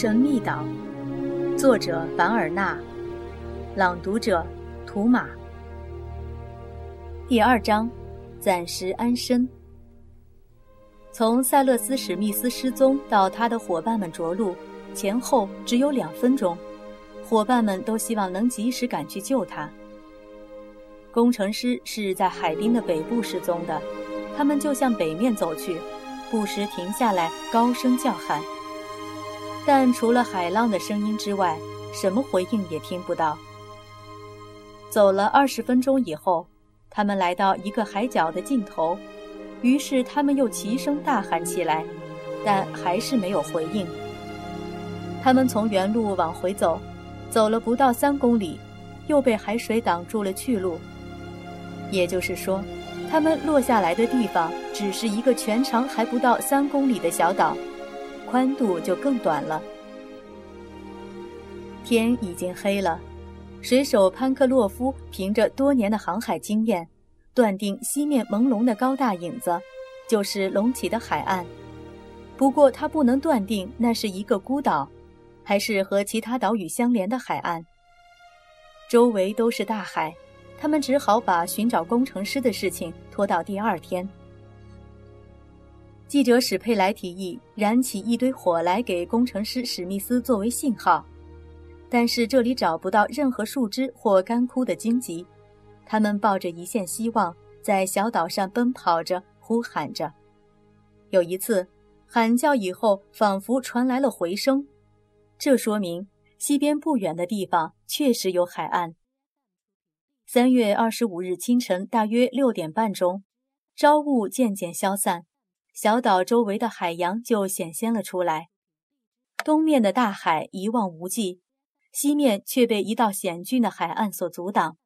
神秘岛，作者凡尔纳，朗读者图马。第二章，暂时安身。从塞勒斯·史密斯失踪到他的伙伴们着陆，前后只有两分钟。伙伴们都希望能及时赶去救他。工程师是在海滨的北部失踪的，他们就向北面走去，不时停下来高声叫喊。但除了海浪的声音之外，什么回应也听不到。走了二十分钟以后，他们来到一个海角的尽头，于是他们又齐声大喊起来，但还是没有回应。他们从原路往回走，走了不到三公里，又被海水挡住了去路。也就是说，他们落下来的地方只是一个全长还不到三公里的小岛。宽度就更短了。天已经黑了，水手潘克洛夫凭着多年的航海经验，断定西面朦胧的高大影子就是隆起的海岸。不过他不能断定那是一个孤岛，还是和其他岛屿相连的海岸。周围都是大海，他们只好把寻找工程师的事情拖到第二天。记者史佩莱提议燃起一堆火来给工程师史密斯作为信号，但是这里找不到任何树枝或干枯的荆棘。他们抱着一线希望，在小岛上奔跑着，呼喊着。有一次，喊叫以后仿佛传来了回声，这说明西边不远的地方确实有海岸。三月二十五日清晨大约六点半钟，朝雾渐渐消散。小岛周围的海洋就显现了出来，东面的大海一望无际，西面却被一道险峻的海岸所阻挡。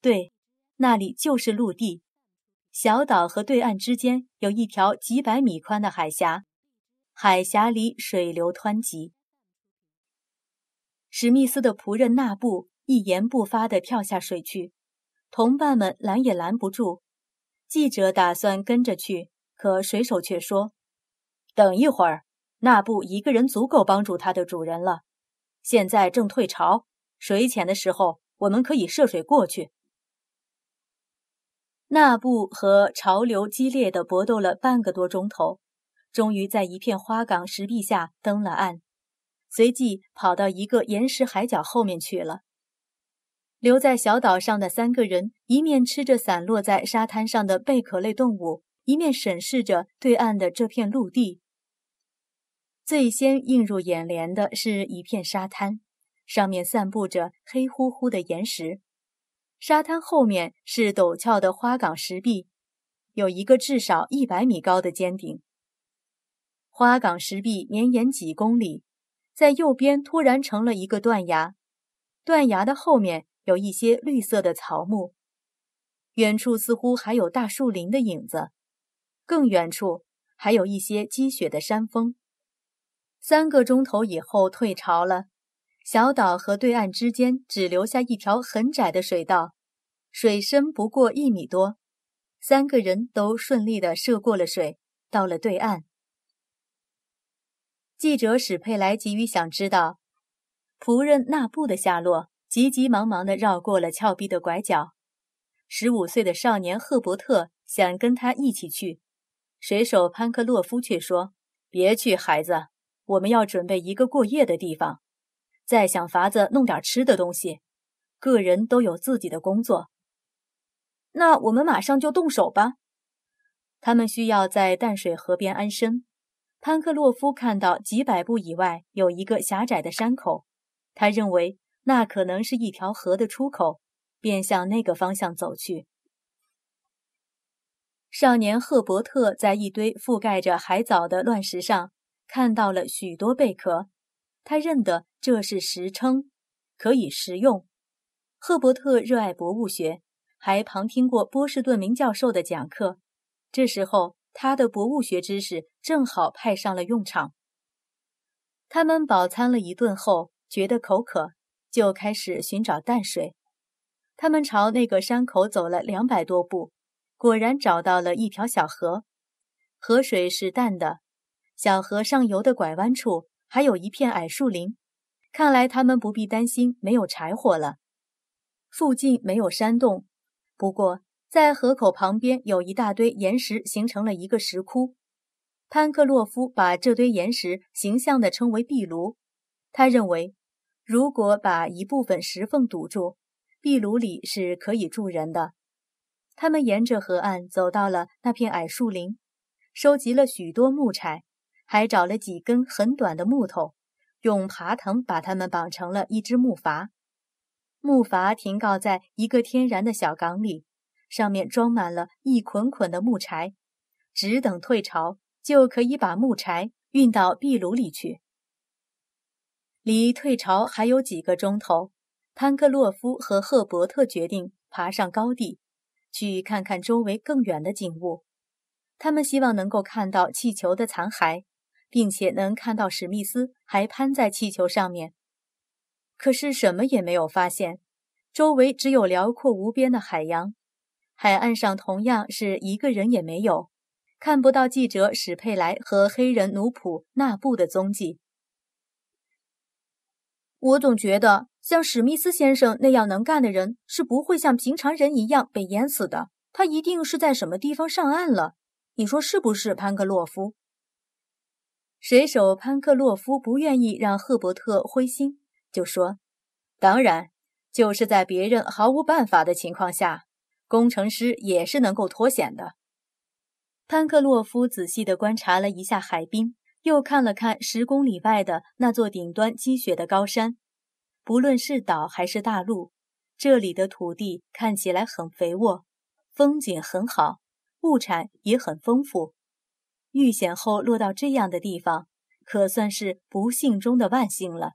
对，那里就是陆地。小岛和对岸之间有一条几百米宽的海峡，海峡里水流湍急。史密斯的仆人纳布一言不发地跳下水去，同伴们拦也拦不住。记者打算跟着去。可水手却说：“等一会儿，那布一个人足够帮助他的主人了。现在正退潮，水浅的时候，我们可以涉水过去。”那布和潮流激烈的搏斗了半个多钟头，终于在一片花岗石壁下登了岸，随即跑到一个岩石海角后面去了。留在小岛上的三个人一面吃着散落在沙滩上的贝壳类动物。一面审视着对岸的这片陆地，最先映入眼帘的是一片沙滩，上面散布着黑乎乎的岩石。沙滩后面是陡峭的花岗石壁，有一个至少一百米高的尖顶。花岗石壁绵延几公里，在右边突然成了一个断崖，断崖的后面有一些绿色的草木，远处似乎还有大树林的影子。更远处还有一些积雪的山峰。三个钟头以后退潮了，小岛和对岸之间只留下一条很窄的水道，水深不过一米多。三个人都顺利地涉过了水，到了对岸。记者史佩莱急于想知道仆人纳布的下落，急急忙忙地绕过了峭壁的拐角。十五岁的少年赫伯特想跟他一起去。水手潘克洛夫却说：“别去，孩子，我们要准备一个过夜的地方，再想法子弄点吃的东西。个人都有自己的工作。那我们马上就动手吧。他们需要在淡水河边安身。潘克洛夫看到几百步以外有一个狭窄的山口，他认为那可能是一条河的出口，便向那个方向走去。”少年赫伯特在一堆覆盖着海藻的乱石上看到了许多贝壳，他认得这是石蛏，可以食用。赫伯特热爱博物学，还旁听过波士顿名教授的讲课，这时候他的博物学知识正好派上了用场。他们饱餐了一顿后，觉得口渴，就开始寻找淡水。他们朝那个山口走了两百多步。果然找到了一条小河，河水是淡的。小河上游的拐弯处还有一片矮树林，看来他们不必担心没有柴火了。附近没有山洞，不过在河口旁边有一大堆岩石，形成了一个石窟。潘克洛夫把这堆岩石形象地称为壁炉。他认为，如果把一部分石缝堵住，壁炉里是可以住人的。他们沿着河岸走到了那片矮树林，收集了许多木柴，还找了几根很短的木头，用爬藤把它们绑成了一只木筏。木筏停靠在一个天然的小港里，上面装满了一捆捆的木柴，只等退潮就可以把木柴运到壁炉里去。离退潮还有几个钟头，潘克洛夫和赫伯特决定爬上高地，去看看周围更远的景物。他们希望能够看到气球的残骸，并且能看到史密斯还攀在气球上面。可是什么也没有发现，周围只有辽阔无边的海洋，海岸上同样是一个人也没有，看不到记者史佩莱和黑人奴仆纳布的踪迹。我总觉得像史密斯先生那样能干的人是不会像平常人一样被淹死的，他一定是在什么地方上岸了。你说是不是，潘克洛夫？水手潘克洛夫不愿意让赫伯特灰心。就说：“当然，就是在别人毫无办法的情况下，工程师也是能够脱险的。”潘克洛夫仔细地观察了一下海滨，又看了看十公里外的那座顶端积雪的高山。不论是岛还是大陆，这里的土地看起来很肥沃，风景很好，物产也很丰富。遇险后落到这样的地方，可算是不幸中的万幸了。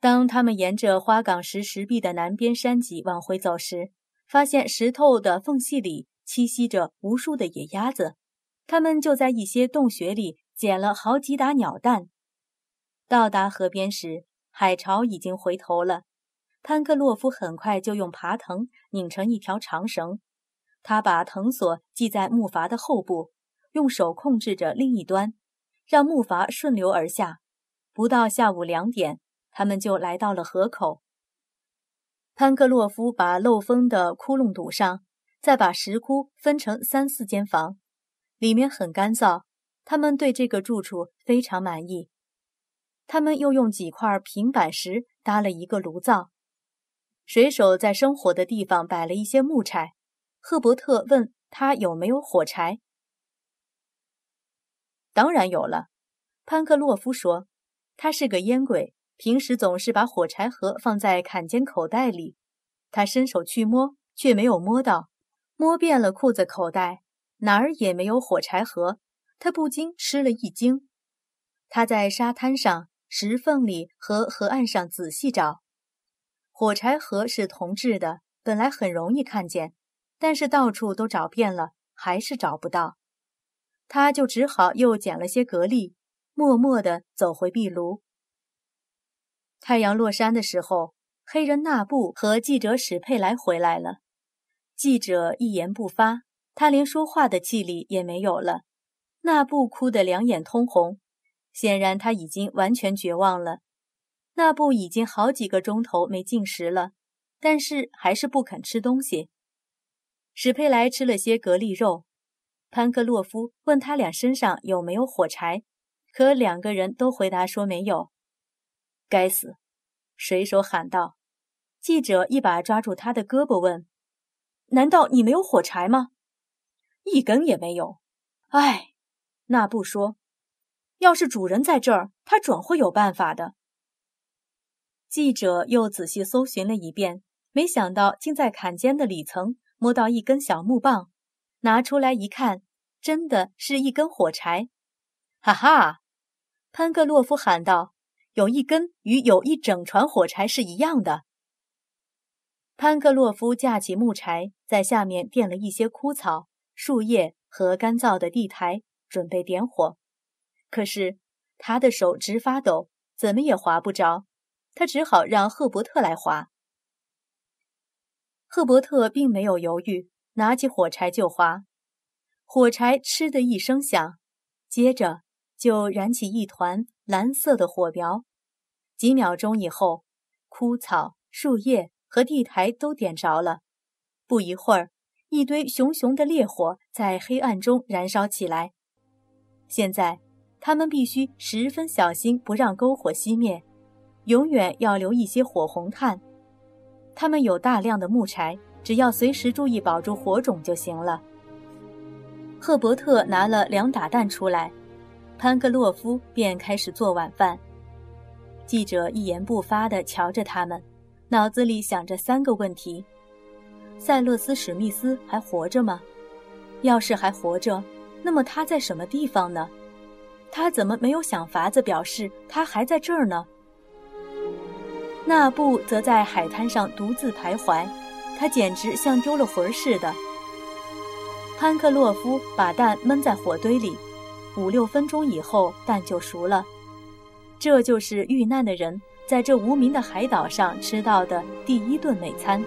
当他们沿着花岗石石壁的南边山脊往回走时，发现石头的缝隙里栖息着无数的野鸭子，他们就在一些洞穴里捡了好几打鸟蛋。到达河边时，海潮已经回头了。潘克洛夫很快就用爬藤拧成一条长绳，他把藤索系在木筏的后部，用手控制着另一端，让木筏顺流而下。不到下午两点。他们就来到了河口。潘克洛夫把漏风的窟窿堵上，再把石窟分成三四间房，里面很干燥。他们对这个住处非常满意。他们又用几块平板石搭了一个炉灶。水手在生火的地方摆了一些木柴。赫伯特问他有没有火柴。当然有了，潘克洛夫说，他是个烟鬼。平时总是把火柴盒放在坎肩口袋里，他伸手去摸，却没有摸到。摸遍了裤子口袋，哪儿也没有火柴盒，他不禁吃了一惊。他在沙滩上、石缝里和河岸上仔细找，火柴盒是铜制的，本来很容易看见，但是到处都找遍了，还是找不到。他就只好又捡了些蛤蜊，默默地走回壁炉。太阳落山的时候，黑人纳布和记者史佩莱回来了。记者一言不发，他连说话的气力也没有了。纳布哭得两眼通红，显然他已经完全绝望了。纳布已经好几个钟头没进食了，但是还是不肯吃东西。史佩莱吃了些蛤蜊肉。潘克洛夫问他俩身上有没有火柴，可两个人都回答说没有。该死！水手喊道。记者一把抓住他的胳膊，问：“难道你没有火柴吗？”“一根也没有。”“唉。”那不说，“要是主人在这儿，他准会有办法的。”记者又仔细搜寻了一遍，没想到竟在坎肩的里层摸到一根小木棒，拿出来一看，真的是一根火柴。“哈哈！”潘克洛夫喊道。有一根与有一整船火柴是一样的。潘克洛夫架起木柴，在下面垫了一些枯草、树叶和干燥的地台，准备点火。可是他的手直发抖，怎么也划不着。他只好让赫伯特来划。赫伯特并没有犹豫，拿起火柴就划。火柴“嗤”的一声响，接着就燃起一团蓝色的火苗。几秒钟以后，枯草、树叶和地台都点着了。不一会儿，一堆熊熊的烈火在黑暗中燃烧起来。现在，他们必须十分小心，不让篝火熄灭，永远要留一些火红炭。他们有大量的木柴，只要随时注意保住火种就行了。赫伯特拿了两打蛋出来，潘克洛夫便开始做晚饭。记者一言不发地瞧着他们，脑子里想着三个问题：塞勒斯·史密斯还活着吗？要是还活着，那么他在什么地方呢？他怎么没有想法子表示他还在这儿呢？纳布则在海滩上独自徘徊，他简直像丢了魂似的。潘克洛夫把蛋闷在火堆里，五六分钟以后，蛋就熟了。这就是遇难的人在这无名的海岛上吃到的第一顿美餐。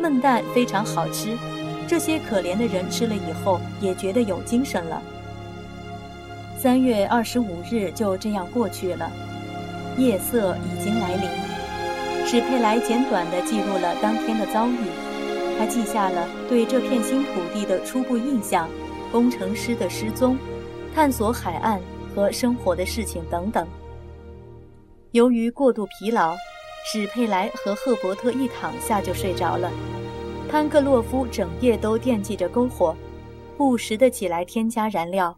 焖蛋非常好吃，这些可怜的人吃了以后也觉得有精神了。三月二十五日就这样过去了，夜色已经来临。史佩莱简短地记录了当天的遭遇，他记下了对这片新土地的初步印象、工程师的失踪、探索海岸。和生活的事情等等。由于过度疲劳，史佩莱和赫伯特一躺下就睡着了。潘克洛夫整夜都惦记着篝火，不时的起来添加燃料。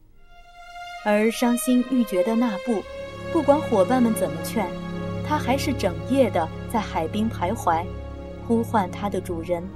而伤心欲绝的纳布，不管伙伴们怎么劝，他还是整夜的在海滨徘徊，呼唤他的主人。